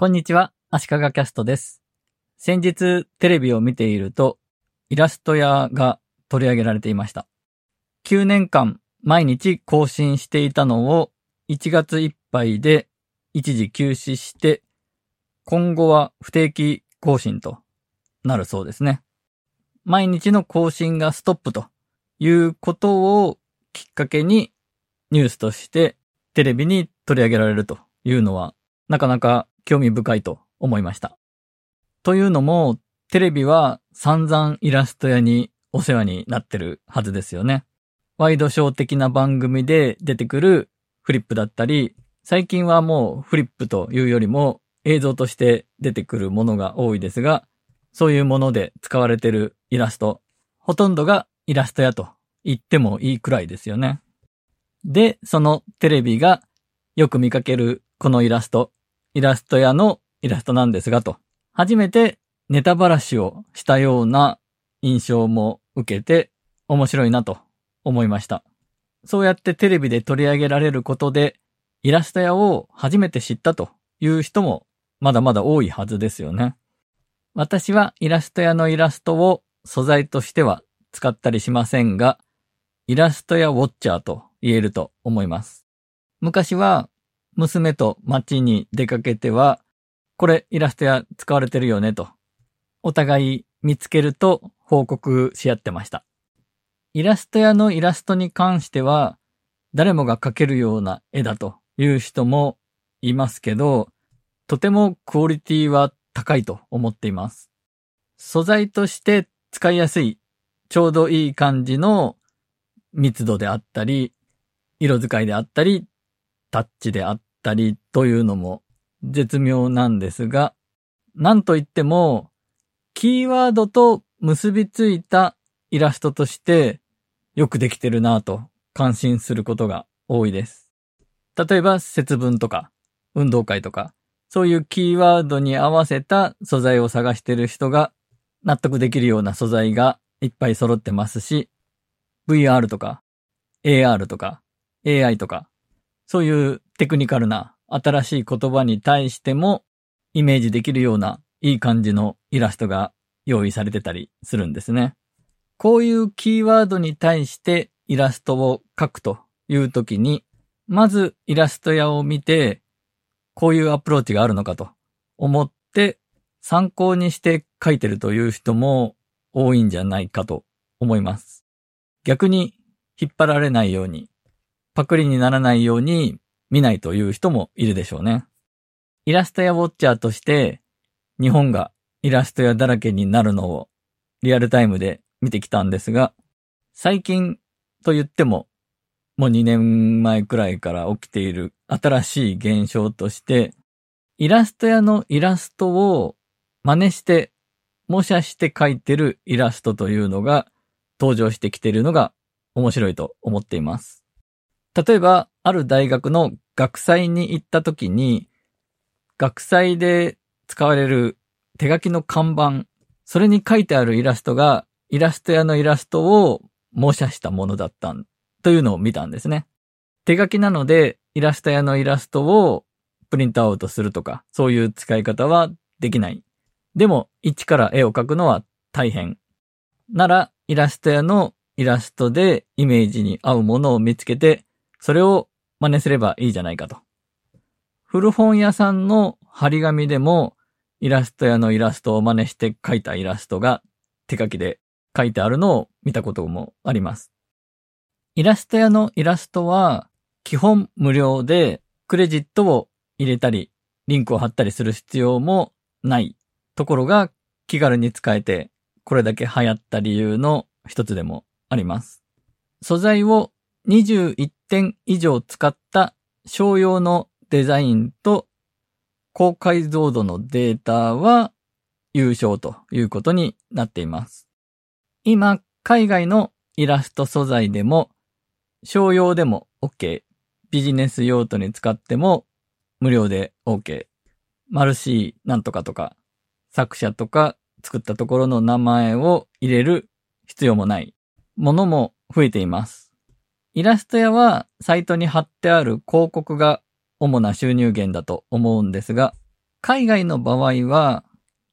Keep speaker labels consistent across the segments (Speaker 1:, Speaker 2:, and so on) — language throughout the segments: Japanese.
Speaker 1: こんにちは、足利キャストです。先日テレビを見ていると、イラスト屋が取り上げられていました。9年間毎日更新していたのを1月いっぱいで一時休止して、今後は不定期更新となるそうですね。毎日の更新がストップということをきっかけにニュースとしてテレビに取り上げられるというのはなかなか興味深いと思いました。というのも、テレビは散々イラスト屋にお世話になってるはずですよね。ワイドショー的な番組で出てくるフリップだったり、最近はもうフリップというよりも映像として出てくるものが多いですが、そういうもので使われてるイラスト、ほとんどがイラスト屋と言ってもいいくらいですよね。で、そのテレビがよく見かけるこのイラスト、イラスト屋のイラストなんですがと、初めてネタばらしをしたような印象も受けて面白いなと思いました。そうやってテレビで取り上げられることで、イラスト屋を初めて知ったという人もまだまだ多いはずですよね。私はイラスト屋のイラストを素材としては使ったりしませんが、イラスト屋ウォッチャーと言えると思います。昔は娘と街に出かけては、これイラスト屋使われてるよねと、お互い見つけると報告し合ってました。イラスト屋のイラストに関しては、誰もが描けるような絵だという人もいますけど、とてもクオリティは高いと思っています。素材として使いやすい、ちょうどいい感じの密度であったり、色使いであったり、タッチであったりというのも絶妙なんですが、なんといっても、キーワードと結びついたイラストとしてよくできてるなぁと感心することが多いです。例えば節分とか運動会とか、そういうキーワードに合わせた素材を探してる人が納得できるような素材がいっぱい揃ってますし、VR とか AR とか AI とか、そういうテクニカルな新しい言葉に対してもイメージできるようないい感じのイラストが用意されてたりするんですね。こういうキーワードに対してイラストを描くというときに、まずイラスト屋を見て、こういうアプローチがあるのかと思って参考にして描いてるという人も多いんじゃないかと思います。逆に引っ張られないように、パクリにならないように見ないという人もいるでしょうね。イラスト屋ウォッチャーとして日本がイラスト屋だらけになるのをリアルタイムで見てきたんですが、最近と言ってももう2年前くらいから起きている新しい現象として、イラスト屋のイラストを真似して模写して描いてるイラストというのが登場してきているのが面白いと思っています。例えば、ある大学の学祭に行った時に、学祭で使われる手書きの看板、それに書いてあるイラストがイラスト屋のイラストを模写したものだったというのを見たんですね。手書きなのでイラスト屋のイラストをプリントアウトするとか、そういう使い方はできない。でも、一から絵を描くのは大変。なら、イラスト屋のイラストでイメージに合うものを見つけて、それを真似すればいいじゃないかと。古本屋さんの張り紙でも、イラスト屋のイラストを真似して描いたイラストが手書きで書いてあるのを見たこともあります。イラスト屋のイラストは基本無料でクレジットを入れたりリンクを貼ったりする必要もないところが気軽に使えてこれだけ流行った理由の一つでもあります。素材を21点以上使った商用のデザインと高解像度のデータは優勝ということになっています。今、海外のイラスト素材でも商用でも OK。ビジネス用途に使っても無料で OK。マルシーなんとかとか作者とか作ったところの名前を入れる必要もないものも増えています。イラスト屋はサイトに貼ってある広告が主な収入源だと思うんですが、海外の場合は、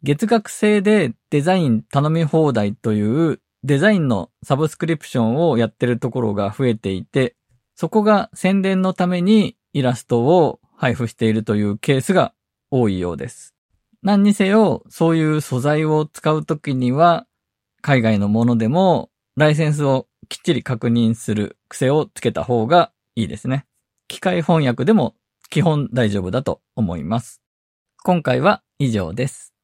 Speaker 1: 月額制でデザイン頼み放題というデザインのサブスクリプションをやってるところが増えていて、そこが宣伝のためにイラストを配布しているというケースが多いようです。何にせよ、そういう素材を使うときには、海外のものでもライセンスをきっちり確認する癖をつけた方がいいですね。機械翻訳でも基本大丈夫だと思います。今回は以上です。